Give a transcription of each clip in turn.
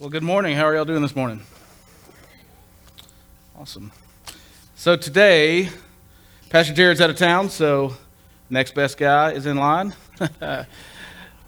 Well, good morning. How are y'all doing this morning? Awesome. So today, Pastor Jared's out of town, so next best guy is in line.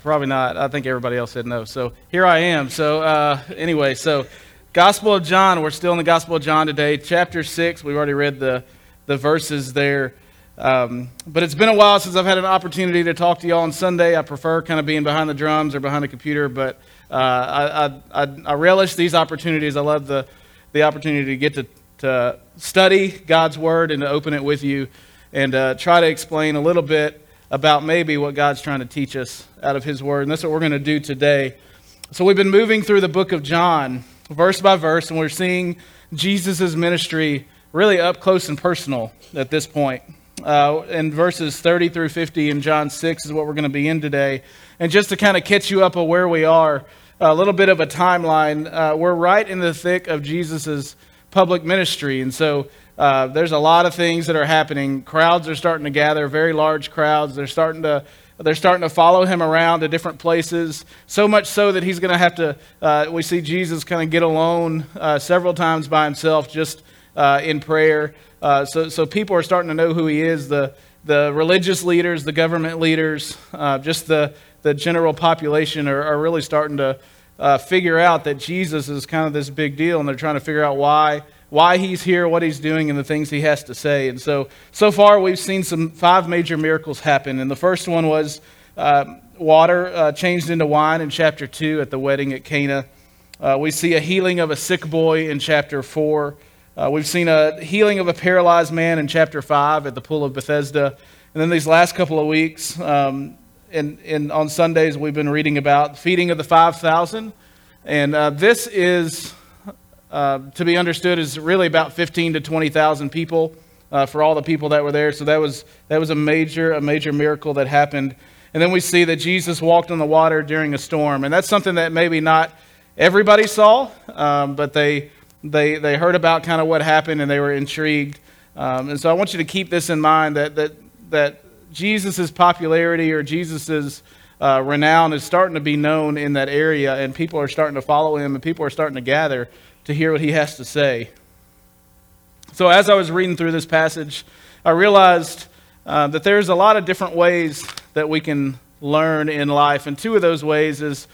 Probably not. I think everybody else said no. So here I am. So uh, anyway, so Gospel of John. We're still in the Gospel of John today, chapter six. We've already read the the verses there. Um, but it's been a while since I've had an opportunity to talk to y'all on Sunday. I prefer kind of being behind the drums or behind the computer, but uh, I, I, I, relish these opportunities. I love the, the opportunity to get to, to study God's Word and to open it with you and uh, try to explain a little bit about maybe what God's trying to teach us out of His Word. And that's what we're going to do today. So we've been moving through the book of John, verse by verse, and we're seeing Jesus' ministry really up close and personal at this point uh, in verses 30 through 50 in John 6 is what we're going to be in today. And just to kind of catch you up on where we are, a little bit of a timeline. Uh, we're right in the thick of Jesus' public ministry. And so uh, there's a lot of things that are happening. Crowds are starting to gather, very large crowds. They're starting to they're starting to follow him around to different places, so much so that he's going to have to. Uh, we see Jesus kind of get alone uh, several times by himself just uh, in prayer. Uh, so, so people are starting to know who he is. The, the religious leaders, the government leaders, just the, the general population are, are really starting to uh, figure out that Jesus is kind of this big deal, and they're trying to figure out why why he's here, what he's doing, and the things he has to say. And so, so far, we've seen some five major miracles happen. And the first one was uh, water uh, changed into wine in chapter 2 at the wedding at Cana. Uh, we see a healing of a sick boy in chapter 4. Uh, we've seen a healing of a paralyzed man in chapter 5 at the pool of Bethesda. And then these last couple of weeks, um, in, on Sundays, we've been reading about feeding of the 5,000. And uh, this is, uh, to be understood, is really about 15 to 20,000 people uh, for all the people that were there. So that was, that was a major, a major miracle that happened. And then we see that Jesus walked on the water during a storm. And that's something that maybe not everybody saw, um, but they they, they heard about kind of what happened and they were intrigued. Um, and so I want you to keep this in mind that, that, that Jesus' popularity or Jesus' uh, renown is starting to be known in that area, and people are starting to follow him, and people are starting to gather to hear what he has to say. So as I was reading through this passage, I realized uh, that there's a lot of different ways that we can learn in life, and two of those ways is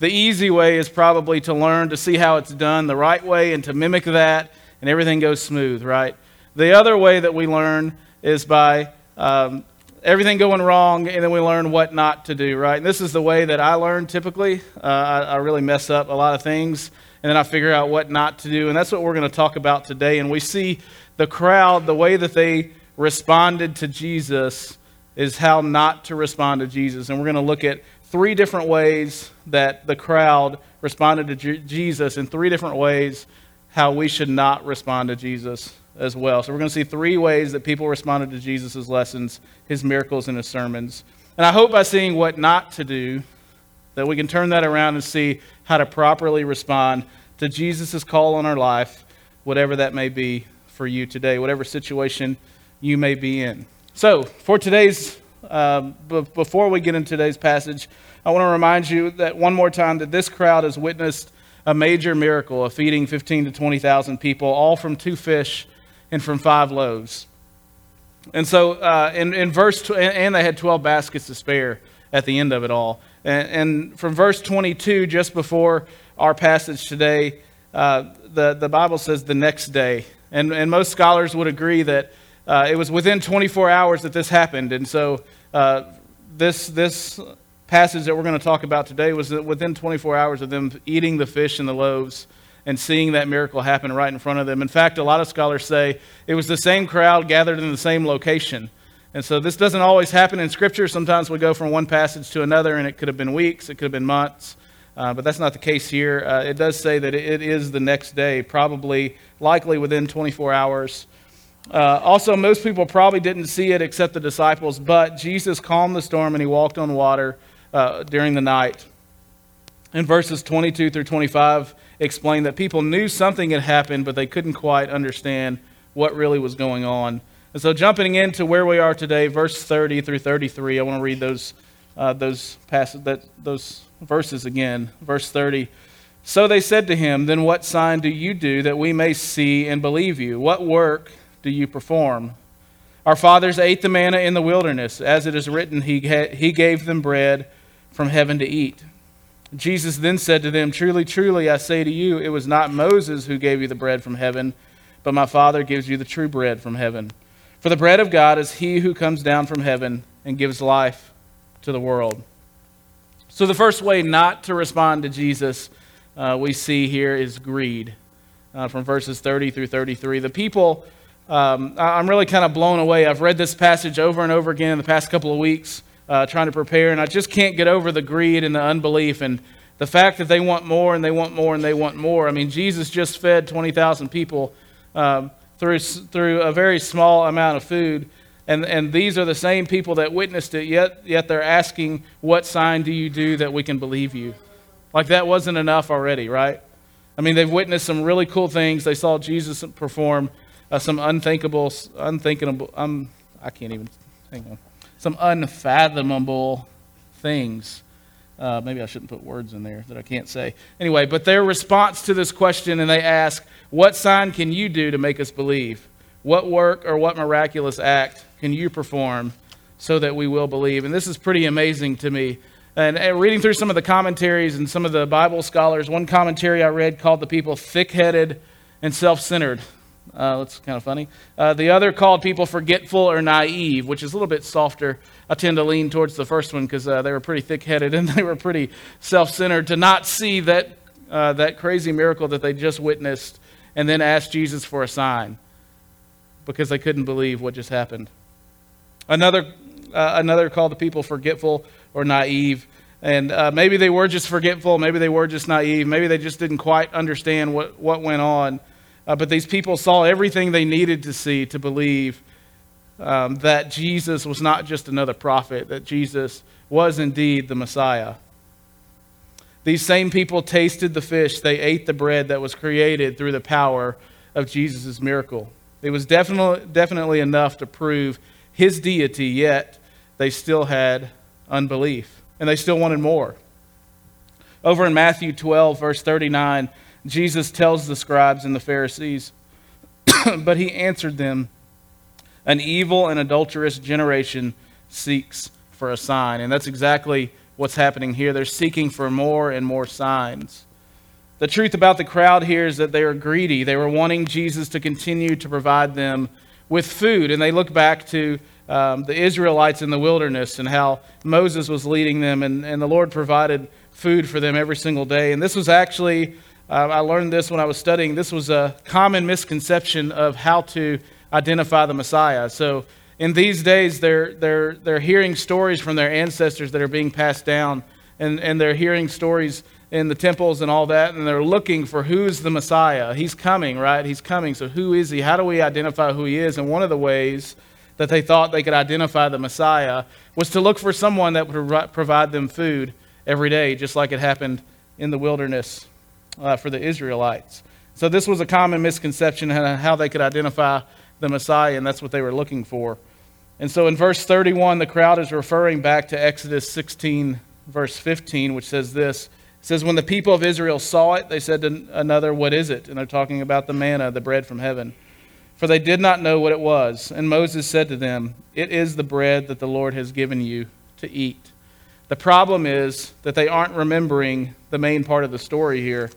the easy way is probably to learn to see how it's done the right way and to mimic that, and everything goes smooth, right? The other way that we learn is by um, everything going wrong, and then we learn what not to do, right? And this is the way that I learn typically. Uh, I, I really mess up a lot of things, and then I figure out what not to do, and that's what we're going to talk about today. And we see the crowd, the way that they responded to Jesus is how not to respond to Jesus. And we're going to look at three different ways that the crowd responded to Jesus, in three different ways how we should not respond to Jesus as well. So we're going to see three ways that people responded to Jesus' lessons, his miracles, and his sermons. And I hope by seeing what not to do, that we can turn that around and see how to properly respond to Jesus' call on our life, whatever that may be for you today, whatever situation you may be in. So, for today's um, but before we get into today's passage, I want to remind you that one more time that this crowd has witnessed a major miracle of feeding 15 to 20,000 people, all from two fish and from five loaves. And so, uh, in, in verse, tw- and they had 12 baskets to spare at the end of it all. And, and from verse 22, just before our passage today, uh, the, the Bible says the next day. And, and most scholars would agree that uh, it was within 24 hours that this happened. And so uh, this, this passage that we're going to talk about today was within 24 hours of them eating the fish and the loaves and seeing that miracle happen right in front of them. In fact, a lot of scholars say it was the same crowd gathered in the same location. And so this doesn't always happen in Scripture. Sometimes we go from one passage to another, and it could have been weeks, it could have been months. Uh, but that's not the case here. Uh, it does say that it is the next day, probably, likely within 24 hours. Uh, also, most people probably didn't see it except the disciples, but Jesus calmed the storm and he walked on water uh, during the night. In verses 22 through 25, explain that people knew something had happened, but they couldn't quite understand what really was going on. And so, jumping into where we are today, verse 30 through 33, I want to read those, uh, those, passages, that, those verses again. Verse 30 So they said to him, Then what sign do you do that we may see and believe you? What work do you perform? Our fathers ate the manna in the wilderness. As it is written, he, he gave them bread from heaven to eat. Jesus then said to them, Truly, truly, I say to you, it was not Moses who gave you the bread from heaven, but my Father gives you the true bread from heaven. For the bread of God is he who comes down from heaven and gives life to the world. So, the first way not to respond to Jesus uh, we see here is greed uh, from verses 30 through 33. The people, um, I'm really kind of blown away. I've read this passage over and over again in the past couple of weeks uh, trying to prepare, and I just can't get over the greed and the unbelief and the fact that they want more and they want more and they want more. I mean, Jesus just fed 20,000 people um, through, through a very small amount of food. And, and these are the same people that witnessed it, yet, yet they're asking, What sign do you do that we can believe you? Like that wasn't enough already, right? I mean, they've witnessed some really cool things. They saw Jesus perform uh, some unthinkable, unthinkable, um, I can't even, hang on, some unfathomable things. Uh, maybe I shouldn't put words in there that I can't say. Anyway, but their response to this question, and they ask, What sign can you do to make us believe? What work or what miraculous act can you perform so that we will believe? And this is pretty amazing to me and, and, reading through some of the commentaries and some of the Bible scholars, one commentary I read called the people thick headed and self centered. Uh, that's kind of funny. Uh, the other called people forgetful or naive, which is a little bit softer. I tend to lean towards the first one because uh, they were pretty thick headed and they were pretty self centered to not see that, uh, that crazy miracle that they just witnessed and then ask Jesus for a sign because they couldn't believe what just happened. Another, uh, another called the people forgetful or naive. And uh, maybe they were just forgetful. Maybe they were just naive. Maybe they just didn't quite understand what, what went on. Uh, but these people saw everything they needed to see to believe um, that Jesus was not just another prophet, that Jesus was indeed the Messiah. These same people tasted the fish, they ate the bread that was created through the power of Jesus' miracle. It was definitely, definitely enough to prove his deity, yet they still had unbelief, and they still wanted more. Over in Matthew 12, verse 39, Jesus tells the scribes and the Pharisees, But he answered them, An evil and adulterous generation seeks for a sign. And that's exactly what's happening here. They're seeking for more and more signs. The truth about the crowd here is that they were greedy. They were wanting Jesus to continue to provide them with food. And they look back to um, the Israelites in the wilderness and how Moses was leading them, and, and the Lord provided food for them every single day. And this was actually, uh, I learned this when I was studying, this was a common misconception of how to identify the Messiah. So in these days, they're, they're, they're hearing stories from their ancestors that are being passed down, and, and they're hearing stories in the temples and all that, and they're looking for who's the Messiah. He's coming, right? He's coming. So who is he? How do we identify who he is? And one of the ways that they thought they could identify the Messiah was to look for someone that would provide them food every day, just like it happened in the wilderness uh, for the Israelites. So, this was a common misconception how they could identify the Messiah, and that's what they were looking for. And so, in verse 31, the crowd is referring back to Exodus 16, verse 15, which says this. It says, When the people of Israel saw it, they said to another, What is it? And they're talking about the manna, the bread from heaven for they did not know what it was. And Moses said to them, It is the bread that the Lord has given you to eat. The problem is that they aren't remembering the main part of the story here.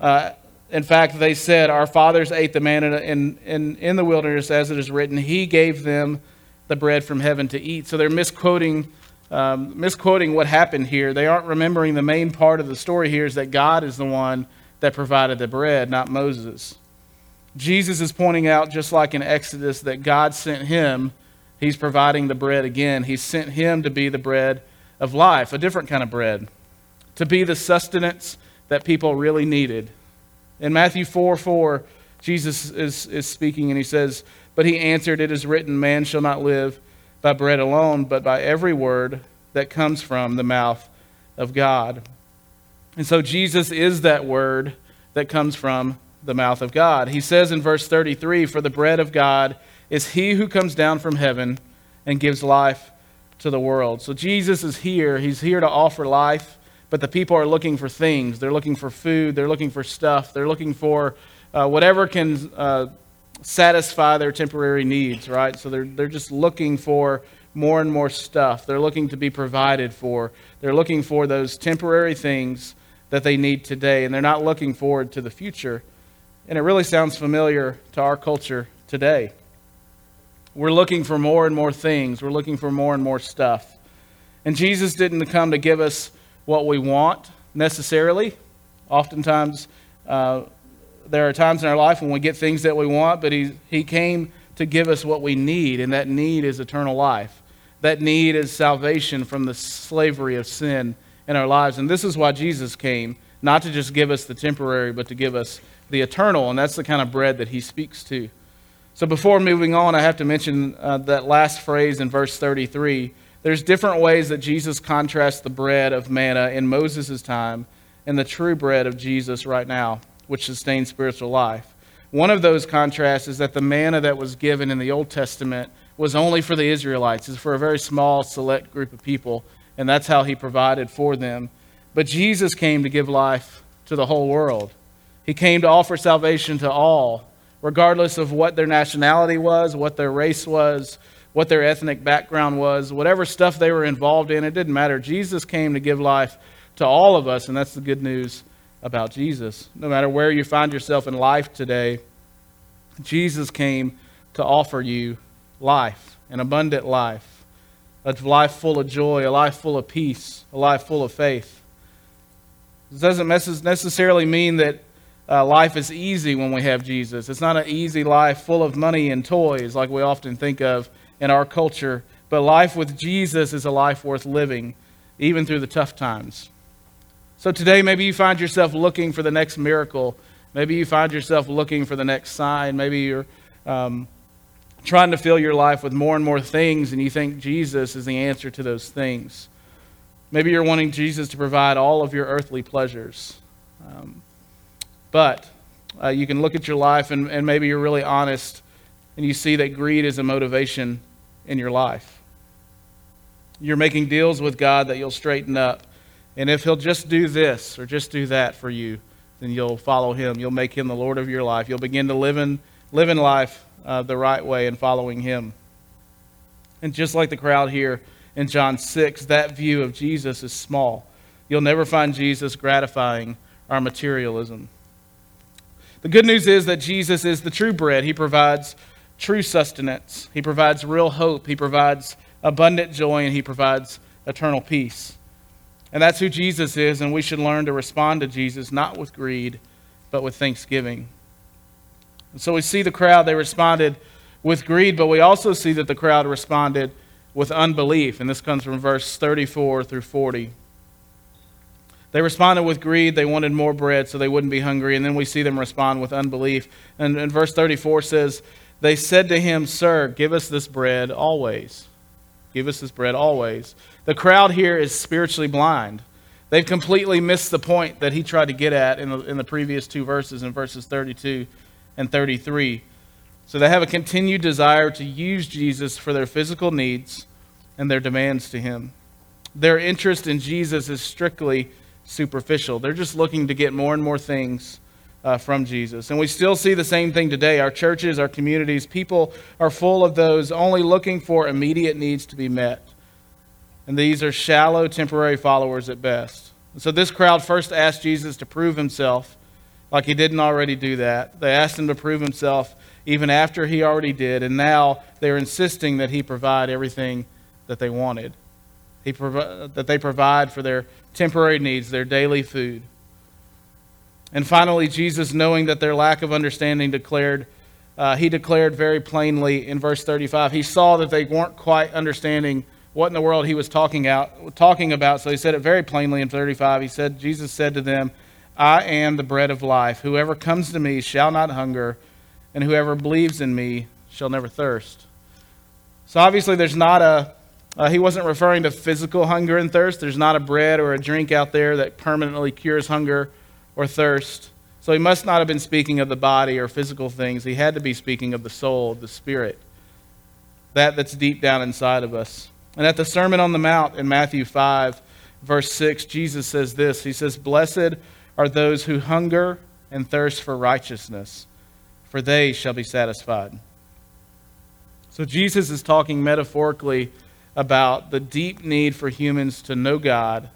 Uh, in fact, they said, Our fathers ate the manna in, in, in the wilderness, as it is written, He gave them the bread from heaven to eat. So they're misquoting, um, misquoting what happened here. They aren't remembering the main part of the story here is that God is the one that provided the bread, not Moses. Jesus is pointing out, just like in Exodus, that God sent him. He's providing the bread again. He sent him to be the bread of life, a different kind of bread, to be the sustenance that people really needed. In Matthew 4 4, Jesus is, is speaking and he says, But he answered, It is written, Man shall not live by bread alone, but by every word that comes from the mouth of God. And so Jesus is that word that comes from the mouth of God. He says in verse 33 For the bread of God is he who comes down from heaven and gives life to the world. So Jesus is here. He's here to offer life, but the people are looking for things. They're looking for food, they're looking for stuff, they're looking for uh, whatever can uh, satisfy their temporary needs, right? So they're, they're just looking for more and more stuff. They're looking to be provided for. They're looking for those temporary things that they need today, and they're not looking forward to the future. And it really sounds familiar to our culture today. We're looking for more and more things, we're looking for more and more stuff. And Jesus didn't come to give us what we want necessarily. Oftentimes, uh, there are times in our life when we get things that we want, but he, he came to give us what we need, and that need is eternal life. That need is salvation from the slavery of sin in our lives. And this is why Jesus came, not to just give us the temporary, but to give us the eternal. And that's the kind of bread that he speaks to. So before moving on, I have to mention uh, that last phrase in verse 33. There's different ways that Jesus contrasts the bread of manna in Moses' time and the true bread of Jesus right now, which sustains spiritual life. One of those contrasts is that the manna that was given in the Old Testament was only for the Israelites, it's for a very small, select group of people, and that's how he provided for them. But Jesus came to give life to the whole world. He came to offer salvation to all, regardless of what their nationality was, what their race was, what their ethnic background was, whatever stuff they were involved in, it didn't matter. Jesus came to give life to all of us, and that's the good news about Jesus. No matter where you find yourself in life today, Jesus came to offer you life, an abundant life, a life full of joy, a life full of peace, a life full of faith. This doesn't necessarily mean that uh, life is easy when we have Jesus. It's not an easy life full of money and toys like we often think of in our culture, but life with Jesus is a life worth living, even through the tough times. So today, maybe you find yourself looking for the next miracle. Maybe you find yourself looking for the next sign. Maybe you're um, trying to fill your life with more and more things, and you think Jesus is the answer to those things. Maybe you're wanting Jesus to provide all of your earthly pleasures. Um, but uh, you can look at your life, and, and maybe you're really honest, and you see that greed is a motivation in your life. You're making deals with God that you'll straighten up and if he'll just do this or just do that for you, then you'll follow him. You'll make him the Lord of your life. You'll begin to live in, live in life uh, the right way and following him. And just like the crowd here in John 6, that view of Jesus is small. You'll never find Jesus gratifying our materialism. The good news is that Jesus is the true bread. He provides true sustenance, He provides real hope, He provides abundant joy, and He provides eternal peace. And that's who Jesus is, and we should learn to respond to Jesus not with greed, but with thanksgiving. And so we see the crowd, they responded with greed, but we also see that the crowd responded with unbelief. And this comes from verse 34 through 40. They responded with greed. They wanted more bread so they wouldn't be hungry. And then we see them respond with unbelief. And, and verse 34 says, They said to him, Sir, give us this bread always. Give us this bread always. The crowd here is spiritually blind. They've completely missed the point that he tried to get at in the, in the previous two verses, in verses 32 and 33. So they have a continued desire to use Jesus for their physical needs and their demands to him. Their interest in Jesus is strictly superficial. They're just looking to get more and more things uh, from Jesus. And we still see the same thing today. Our churches, our communities, people are full of those only looking for immediate needs to be met. And these are shallow, temporary followers at best. So this crowd first asked Jesus to prove himself, like he didn't already do that. They asked him to prove himself even after he already did. And now they're insisting that he provide everything that they wanted, he that they provide for their temporary needs, their daily food. And finally, Jesus, knowing that their lack of understanding, declared, uh, he declared very plainly in verse 35, he saw that they weren't quite understanding what in the world he was talking, out, talking about. So he said it very plainly in 35. He said, Jesus said to them, I am the bread of life. Whoever comes to me shall not hunger, and whoever believes in me shall never thirst. So obviously, there's not a, uh, he wasn't referring to physical hunger and thirst. There's not a bread or a drink out there that permanently cures hunger or thirst. So he must not have been speaking of the body or physical things. He had to be speaking of the soul, the spirit, that that's deep down inside of us. And at the Sermon on the Mount in Matthew 5, verse 6, Jesus says this He says, Blessed are those who hunger and thirst for righteousness, for they shall be satisfied. So Jesus is talking metaphorically about the deep need for humans to know God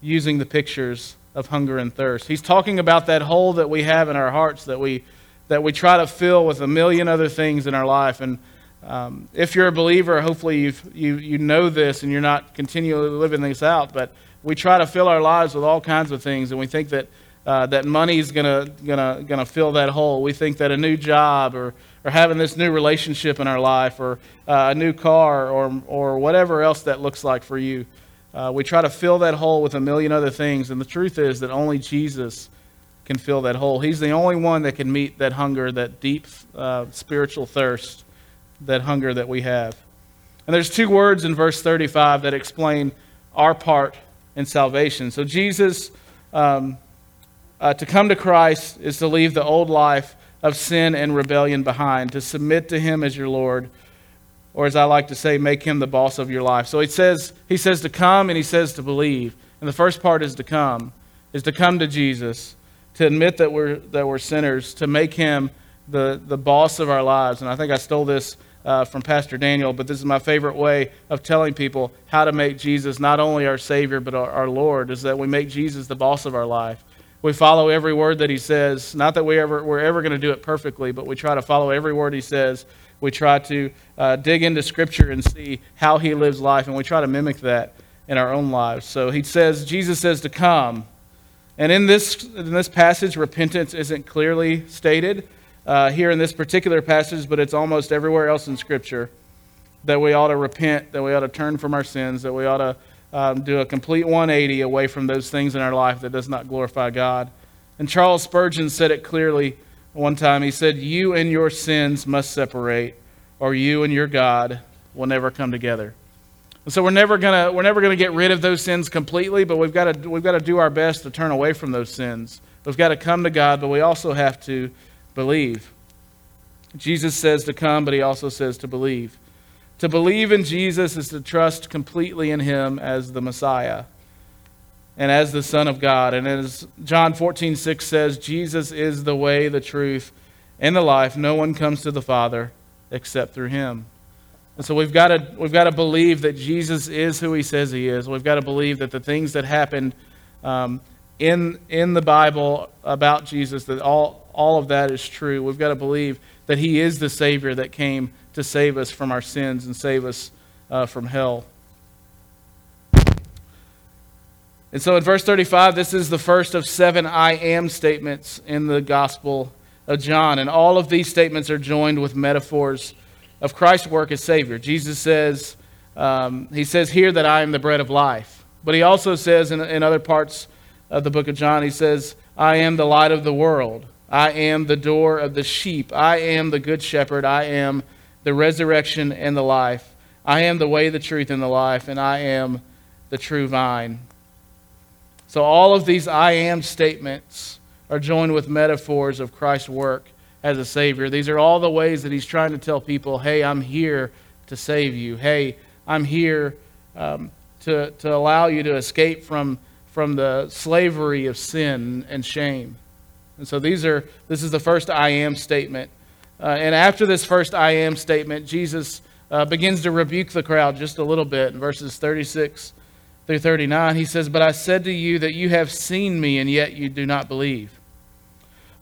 using the pictures of hunger and thirst. He's talking about that hole that we have in our hearts that we that we try to fill with a million other things in our life. And um, if you're a believer, hopefully you you you know this and you're not continually living this out. But we try to fill our lives with all kinds of things, and we think that uh, that money is gonna gonna gonna fill that hole. We think that a new job or or having this new relationship in our life or uh, a new car or or whatever else that looks like for you. Uh, we try to fill that hole with a million other things, and the truth is that only Jesus can fill that hole. He's the only one that can meet that hunger, that deep uh, spiritual thirst, that hunger that we have. And there's two words in verse 35 that explain our part in salvation. So, Jesus, um, uh, to come to Christ is to leave the old life of sin and rebellion behind, to submit to Him as your Lord, or as I like to say, make Him the boss of your life. So, he says, he says to come and He says to believe. And the first part is to come, is to come to Jesus to admit that we're, that we're sinners, to make him the, the boss of our lives. And I think I stole this uh, from Pastor Daniel, but this is my favorite way of telling people how to make Jesus not only our Savior, but our, our Lord, is that we make Jesus the boss of our life. We follow every word that he says. Not that we ever, we're ever going to do it perfectly, but we try to follow every word he says. We try to uh, dig into Scripture and see how he lives life, and we try to mimic that in our own lives. So he says, Jesus says to come and in this, in this passage, repentance isn't clearly stated uh, here in this particular passage, but it's almost everywhere else in Scripture that we ought to repent, that we ought to turn from our sins, that we ought to um, do a complete 180 away from those things in our life that does not glorify God. And Charles Spurgeon said it clearly one time. He said, You and your sins must separate, or you and your God will never come together. And so we're never gonna we're never gonna get rid of those sins completely, but we've got to we've got to do our best to turn away from those sins. We've got to come to God, but we also have to believe. Jesus says to come, but he also says to believe. To believe in Jesus is to trust completely in him as the Messiah and as the Son of God. And as John 14, 6 says, Jesus is the way, the truth, and the life. No one comes to the Father except through him. And so we've got to we've got to believe that Jesus is who He says He is. We've got to believe that the things that happened um, in in the Bible about Jesus, that all all of that is true. We've got to believe that He is the Savior that came to save us from our sins and save us uh, from hell. And so in verse 35, this is the first of seven I am statements in the Gospel of John. And all of these statements are joined with metaphors of Christ's work as Savior. Jesus says, um, He says here that I am the bread of life. But He also says in, in other parts of the book of John, He says, I am the light of the world. I am the door of the sheep. I am the good shepherd. I am the resurrection and the life. I am the way, the truth, and the life, and I am the true vine. So, all of these I am statements are joined with metaphors of Christ's work as a Savior. These are all the ways that He's trying to tell people, hey, I'm here to save you. Hey, I'm here um, to, to allow you to escape from, from the slavery of sin and shame. And so these are, this is the first I am statement. Uh, and after this first I am statement, Jesus uh, begins to rebuke the crowd just a little bit in verses 36 through 39. He says, But I said to you that you have seen me, and yet you do not believe.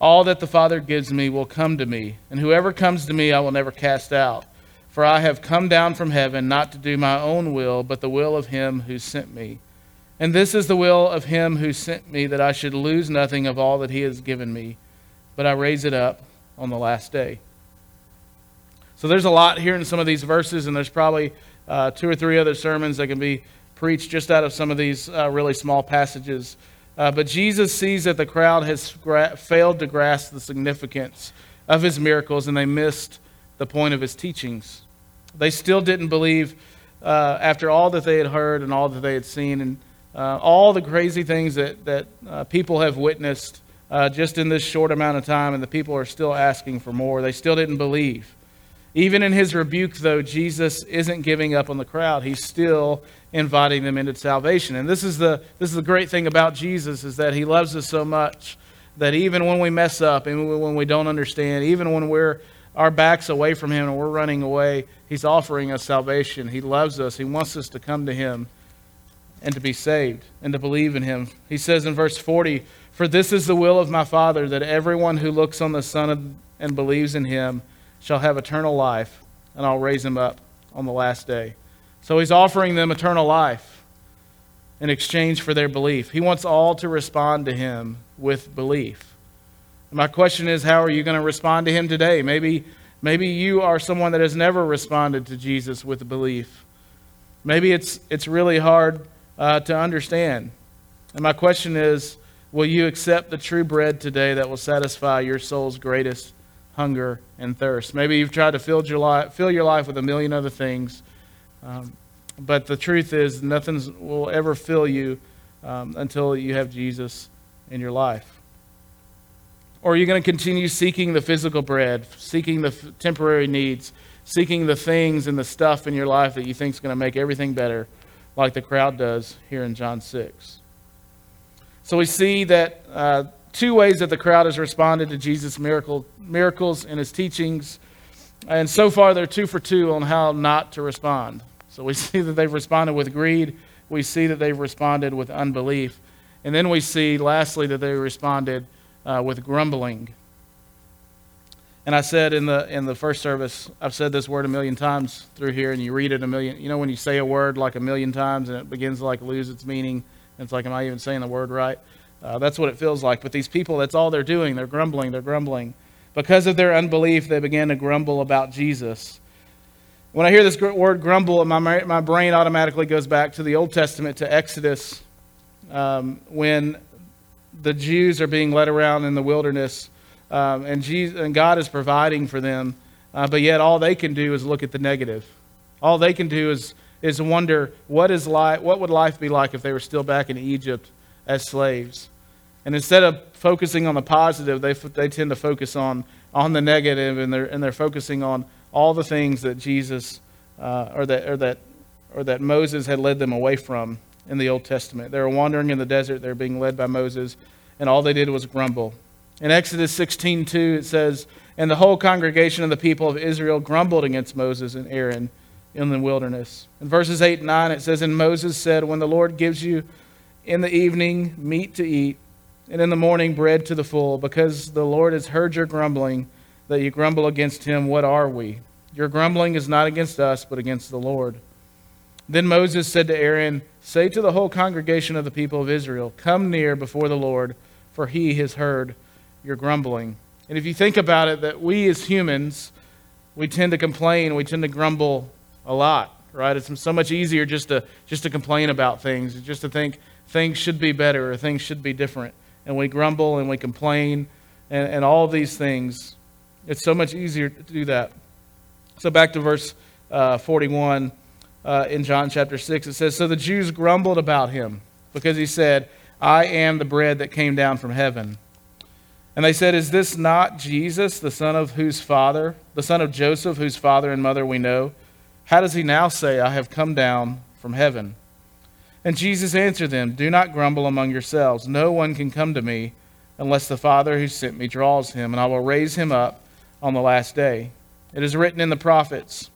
All that the Father gives me will come to me, and whoever comes to me I will never cast out. For I have come down from heaven not to do my own will, but the will of him who sent me. And this is the will of him who sent me, that I should lose nothing of all that he has given me, but I raise it up on the last day. So there's a lot here in some of these verses, and there's probably uh, two or three other sermons that can be preached just out of some of these uh, really small passages. Uh, but Jesus sees that the crowd has gra- failed to grasp the significance of his miracles and they missed the point of his teachings. They still didn't believe uh, after all that they had heard and all that they had seen and uh, all the crazy things that, that uh, people have witnessed uh, just in this short amount of time, and the people are still asking for more. They still didn't believe. Even in his rebuke, though, Jesus isn't giving up on the crowd. He's still inviting them into salvation. And this is the, this is the great thing about Jesus is that he loves us so much that even when we mess up, and when we don't understand, even when we're our backs away from him and we're running away, he's offering us salvation. He loves us. He wants us to come to him and to be saved and to believe in him. He says in verse 40, "For this is the will of my Father that everyone who looks on the Son and believes in him shall have eternal life, and I'll raise him up on the last day." So he's offering them eternal life in exchange for their belief. He wants all to respond to him with belief. My question is, how are you going to respond to him today? Maybe, maybe you are someone that has never responded to Jesus with belief. Maybe it's, it's really hard uh, to understand. And my question is, will you accept the true bread today that will satisfy your soul's greatest hunger and thirst? Maybe you've tried to fill your life, fill your life with a million other things um, but the truth is, nothing will ever fill you um, until you have Jesus in your life. Or are you going to continue seeking the physical bread, seeking the f- temporary needs, seeking the things and the stuff in your life that you think is going to make everything better, like the crowd does here in John 6? So we see that uh, two ways that the crowd has responded to Jesus' miracle, miracles and his teachings. And so far, they're two for two on how not to respond. So we see that they've responded with greed. We see that they've responded with unbelief. And then we see, lastly, that they responded uh, with grumbling. And I said in the in the first service, I've said this word a million times through here, and you read it a million. You know when you say a word like a million times and it begins to like lose its meaning, it's like, am I even saying the word right? Uh, that's what it feels like. But these people, that's all they're doing. They're grumbling. They're grumbling. Because of their unbelief, they began to grumble about Jesus. When I hear this word grumble, my, my brain automatically goes back to the Old Testament, to Exodus, um, when the Jews are being led around in the wilderness um, and, Jesus, and, God is providing for them, uh, but yet all they can do is look at the negative. All they can do is, is wonder what, is life, what would life be like if they were still back in Egypt as slaves. And instead of focusing on the positive, they, they tend to focus on, on the negative, and they're, and they're focusing on all the things that Jesus uh, or that or that or that Moses had led them away from in the Old Testament. They were wandering in the desert. They were being led by Moses, and all they did was grumble. In Exodus 16:2 it says, "And the whole congregation of the people of Israel grumbled against Moses and Aaron in the wilderness." In verses 8 and 9 it says, "And Moses said, When the Lord gives you in the evening meat to eat, and in the morning bread to the full, because the Lord has heard your grumbling." that you grumble against him, what are we? Your grumbling is not against us, but against the Lord. Then Moses said to Aaron, Say to the whole congregation of the people of Israel, Come near before the Lord, for he has heard your grumbling. And if you think about it, that we as humans, we tend to complain, we tend to grumble a lot, right? It's so much easier just to just to complain about things, just to think things should be better or things should be different. And we grumble and we complain and, and all these things. It's so much easier to do that. So back to verse uh, 41 uh, in John chapter 6, it says, So the Jews grumbled about him because he said, I am the bread that came down from heaven. And they said, Is this not Jesus, the son of whose father, the son of Joseph, whose father and mother we know? How does he now say, I have come down from heaven? And Jesus answered them, Do not grumble among yourselves. No one can come to me unless the Father who sent me draws him, and I will raise him up on the last day. It is written in the prophets,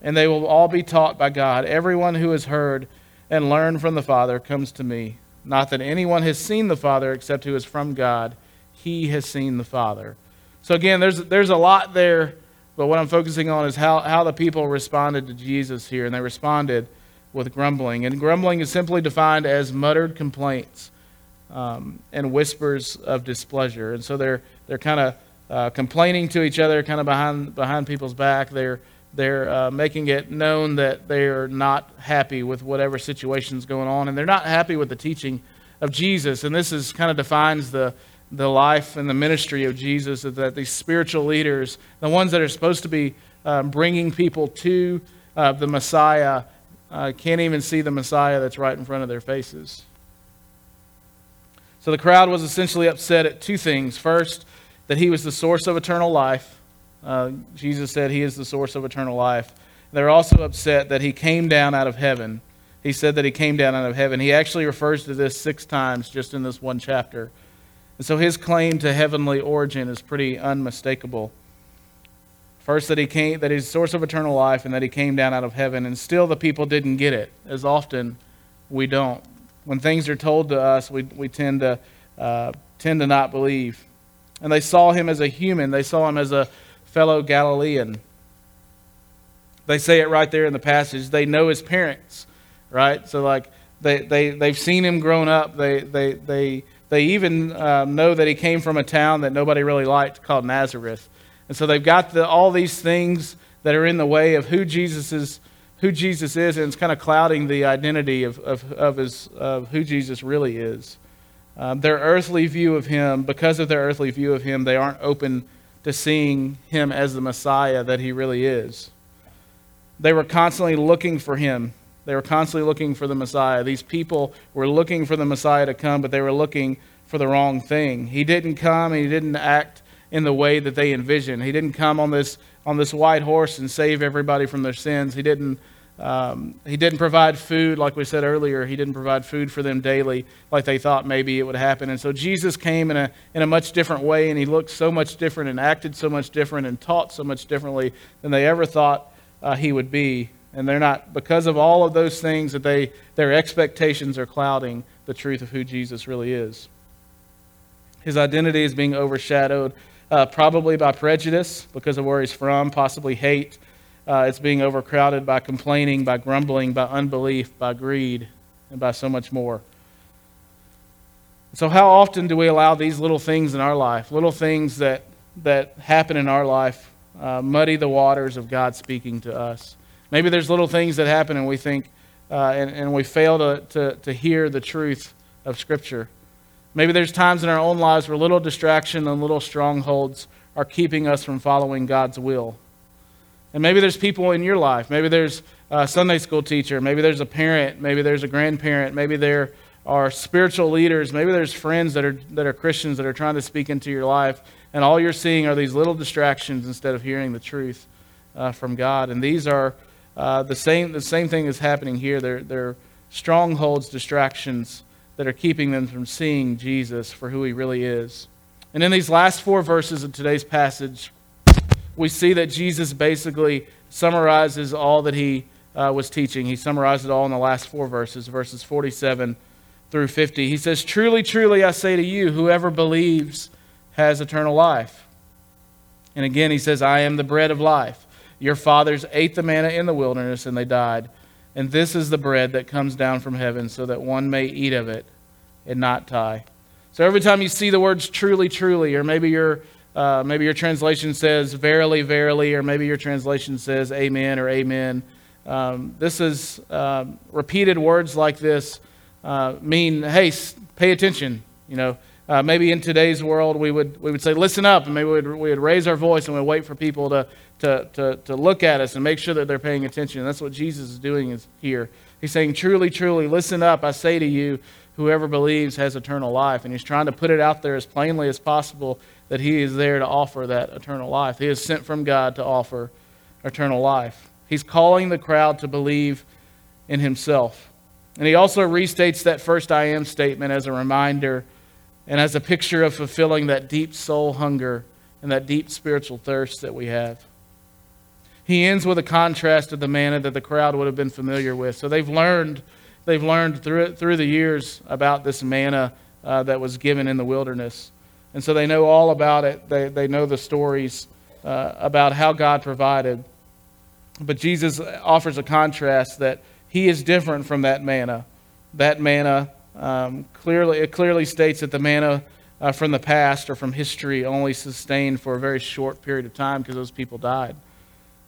and they will all be taught by God. Everyone who has heard and learned from the Father comes to me. Not that anyone has seen the Father except who is from God. He has seen the Father. So again, there's there's a lot there, but what I'm focusing on is how, how the people responded to Jesus here, and they responded with grumbling. And grumbling is simply defined as muttered complaints um, and whispers of displeasure. And so they're they're kind of uh, complaining to each other kind of behind, behind people's back. They're, they're uh, making it known that they're not happy with whatever situation's going on, and they're not happy with the teaching of Jesus. And this is kind of defines the, the life and the ministry of Jesus that these spiritual leaders, the ones that are supposed to be uh, bringing people to uh, the Messiah, uh, can't even see the Messiah that's right in front of their faces. So the crowd was essentially upset at two things. First, that he was the source of eternal life, Uh, Jesus said he is the source of eternal life. They're also upset that he came down out of heaven. He said that he came down out of heaven. He actually refers to this six times just in this one chapter. And so his claim to heavenly origin is pretty unmistakable. First, that he came, that he's source of eternal life, and that he came down out of heaven. And still, the people didn't get it. As often, we don't. When things are told to us, we, we tend to uh, tend to not believe. And they saw him as a human. They saw him as a fellow Galilean. They say it right there in the passage. They know his parents, right? So like they they they've seen him grown up. They they they they even um, know that he came from a town that nobody really liked called Nazareth. And so they've got the, all these things that are in the way of who Jesus is, who Jesus is, and it's kind of clouding the identity of, of, of, his, of who Jesus really is. Um, their earthly view of him, because of their earthly view of him, they aren't open to seeing him as the Messiah that he really is. They were constantly looking for him. They were constantly looking for the Messiah. These people were looking for the Messiah to come, but they were looking for the wrong thing. He didn't come and he didn't act in the way that they envisioned. He didn't come on this on this white horse and save everybody from their sins. He didn't. Um, he didn't provide food, like we said earlier. He didn't provide food for them daily, like they thought maybe it would happen. And so Jesus came in a in a much different way, and he looked so much different, and acted so much different, and taught so much differently than they ever thought uh, he would be. And they're not because of all of those things that they their expectations are clouding the truth of who Jesus really is. His identity is being overshadowed uh, probably by prejudice because of where he's from, possibly hate. Uh, it's being overcrowded by complaining, by grumbling, by unbelief, by greed, and by so much more. So, how often do we allow these little things in our life, little things that, that happen in our life, uh, muddy the waters of God speaking to us? Maybe there's little things that happen and we think, uh, and, and we fail to, to, to hear the truth of Scripture. Maybe there's times in our own lives where little distraction and little strongholds are keeping us from following God's will. And maybe there's people in your life. Maybe there's a Sunday school teacher. Maybe there's a parent. Maybe there's a grandparent. Maybe there are spiritual leaders. Maybe there's friends that are, that are Christians that are trying to speak into your life. And all you're seeing are these little distractions instead of hearing the truth uh, from God. And these are uh, the, same, the same thing is happening here. They're, they're strongholds, distractions that are keeping them from seeing Jesus for who he really is. And in these last four verses of today's passage, we see that Jesus basically summarizes all that he uh, was teaching. He summarized it all in the last four verses, verses 47 through 50. He says, Truly, truly, I say to you, whoever believes has eternal life. And again, he says, I am the bread of life. Your fathers ate the manna in the wilderness and they died. And this is the bread that comes down from heaven, so that one may eat of it and not die. So every time you see the words truly, truly, or maybe your, uh, maybe your translation says verily, verily, or maybe your translation says amen or amen, um, this is uh, repeated words like this uh, mean, hey, pay attention. You know, uh, maybe in today's world we would, we would say, listen up, and maybe we would, we would raise our voice and we'd wait for people to, to, to, to look at us and make sure that they're paying attention. And that's what Jesus is doing is here. He's saying, Truly, truly, listen up. I say to you, whoever believes has eternal life. And he's trying to put it out there as plainly as possible that he is there to offer that eternal life. He is sent from God to offer eternal life. He's calling the crowd to believe in himself. And he also restates that first I am statement as a reminder and as a picture of fulfilling that deep soul hunger and that deep spiritual thirst that we have. He ends with a contrast of the manna that the crowd would have been familiar with. So they've learned, they've learned through, through the years about this manna uh, that was given in the wilderness. And so they know all about it. They, they know the stories uh, about how God provided. But Jesus offers a contrast that he is different from that manna. That manna um, clearly, it clearly states that the manna uh, from the past or from history only sustained for a very short period of time because those people died.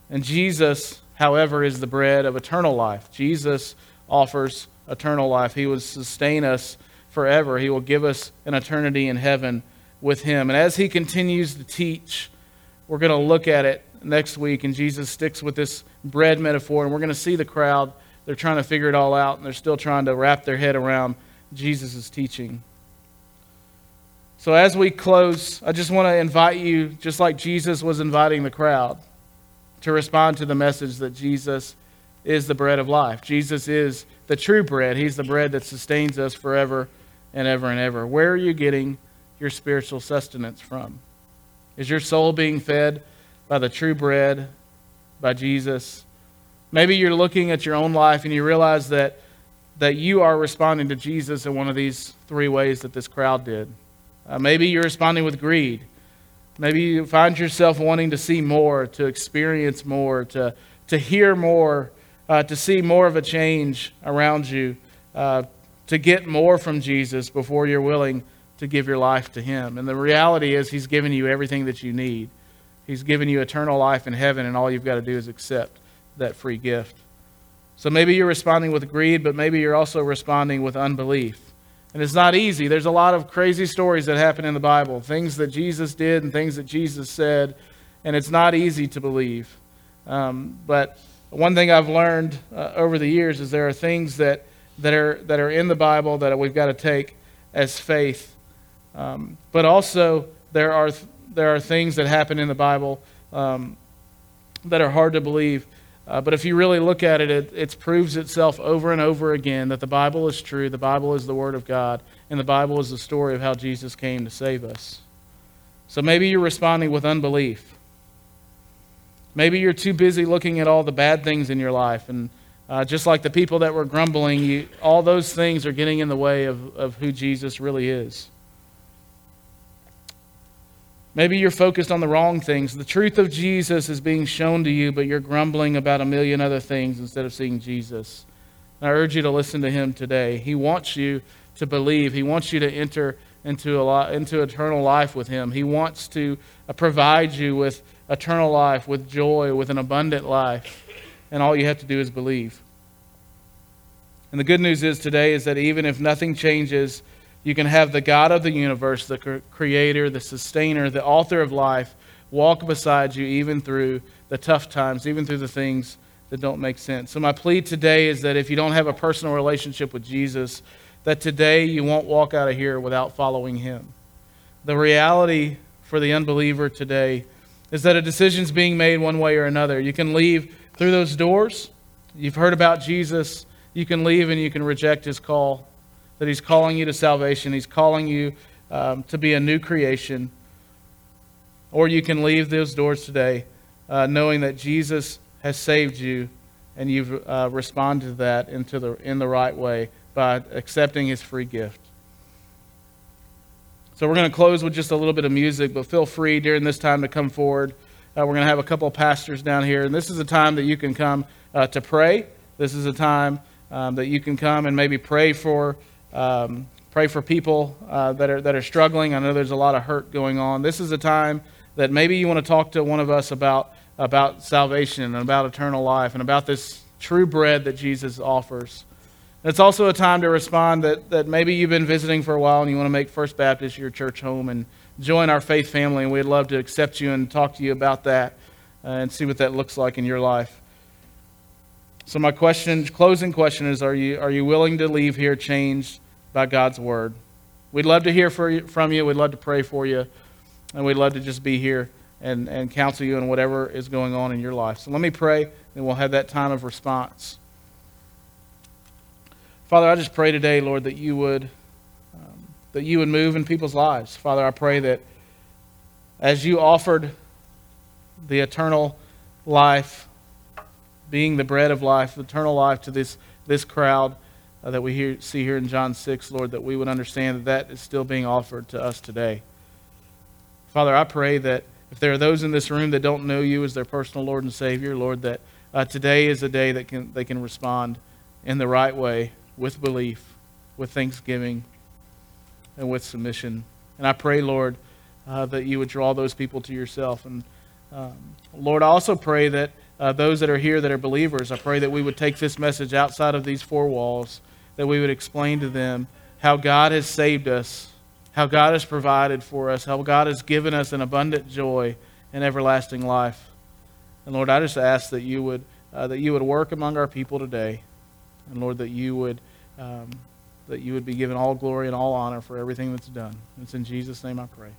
And Jesus, however, is the bread of eternal life. Jesus offers eternal life. He will sustain us forever. He will give us an eternity in heaven with Him. And as He continues to teach, we're going to look at it next week. And Jesus sticks with this bread metaphor. And we're going to see the crowd. They're trying to figure it all out, and they're still trying to wrap their head around Jesus' teaching. So, as we close, I just want to invite you, just like Jesus was inviting the crowd, to respond to the message that Jesus is the bread of life. Jesus is the true bread. He's the bread that sustains us forever and ever and ever. Where are you getting your spiritual sustenance from? Is your soul being fed by the true bread, by Jesus? Maybe you're looking at your own life and you realize that, that you are responding to Jesus in one of these three ways that this crowd did. Uh, maybe you're responding with greed. Maybe you find yourself wanting to see more, to experience more, to, to hear more, uh, to see more of a change around you, uh, to get more from Jesus before you're willing to give your life to Him. And the reality is, He's given you everything that you need. He's given you eternal life in heaven, and all you've got to do is accept that free gift. So maybe you're responding with greed, but maybe you're also responding with unbelief. And it's not easy. There's a lot of crazy stories that happen in the Bible, things that Jesus did and things that Jesus said, and it's not easy to believe. Um, but one thing I've learned uh, over the years is there are things that, that, are, that are in the Bible that we've got to take as faith. Um, but also, there are, there are things that happen in the Bible um, that are hard to believe. Uh, but if you really look at it, it, it proves itself over and over again that the Bible is true, the Bible is the Word of God, and the Bible is the story of how Jesus came to save us. So maybe you're responding with unbelief. Maybe you're too busy looking at all the bad things in your life. And uh, just like the people that were grumbling, you, all those things are getting in the way of, of who Jesus really is. Maybe you're focused on the wrong things. The truth of Jesus is being shown to you, but you're grumbling about a million other things instead of seeing Jesus. And I urge you to listen to him today. He wants you to believe, he wants you to enter into, a, into eternal life with him. He wants to uh, provide you with eternal life, with joy, with an abundant life. And all you have to do is believe. And the good news is today is that even if nothing changes, you can have the God of the universe, the creator, the sustainer, the author of life, walk beside you even through the tough times, even through the things that don't make sense. So, my plea today is that if you don't have a personal relationship with Jesus, that today you won't walk out of here without following him. The reality for the unbeliever today is that a decision's being made one way or another. You can leave through those doors. You've heard about Jesus. You can leave and you can reject his call that He's calling you to salvation. He's calling you um, to be a new creation. Or you can leave those doors today uh, knowing that Jesus has saved you and you've uh, responded to that into the, in the right way by accepting His free gift. So we're going to close with just a little bit of music, but feel free during this time to come forward. Uh, we're going to have a couple of pastors down here, and this is a time that you can come uh, to pray. This is a time um, that you can come and maybe pray for um, pray for people uh, that, are, that are struggling. I know there's a lot of hurt going on. This is a time that maybe you want to talk to one of us about, about salvation and about eternal life and about this true bread that Jesus offers. It's also a time to respond that, that maybe you've been visiting for a while and you want to make First Baptist your church home and join our faith family, and we'd love to accept you and talk to you about that uh, and see what that looks like in your life. So my question, closing question is, are you, are you willing to leave here changed by God's word? We'd love to hear from you. We'd love to pray for you. And we'd love to just be here and, and counsel you in whatever is going on in your life. So let me pray, and we'll have that time of response. Father, I just pray today, Lord, that you would um, that you would move in people's lives. Father, I pray that as you offered the eternal life being the bread of life, eternal life to this, this crowd uh, that we hear, see here in John 6, Lord, that we would understand that that is still being offered to us today. Father, I pray that if there are those in this room that don't know you as their personal Lord and Savior, Lord, that uh, today is a day that can, they can respond in the right way with belief, with thanksgiving, and with submission. And I pray, Lord, uh, that you would draw those people to yourself. And um, Lord, I also pray that uh, those that are here that are believers, I pray that we would take this message outside of these four walls, that we would explain to them how God has saved us, how God has provided for us, how God has given us an abundant joy and everlasting life. And Lord, I just ask that you would uh, that you would work among our people today, and Lord, that you would um, that you would be given all glory and all honor for everything that's done. It's in Jesus' name I pray.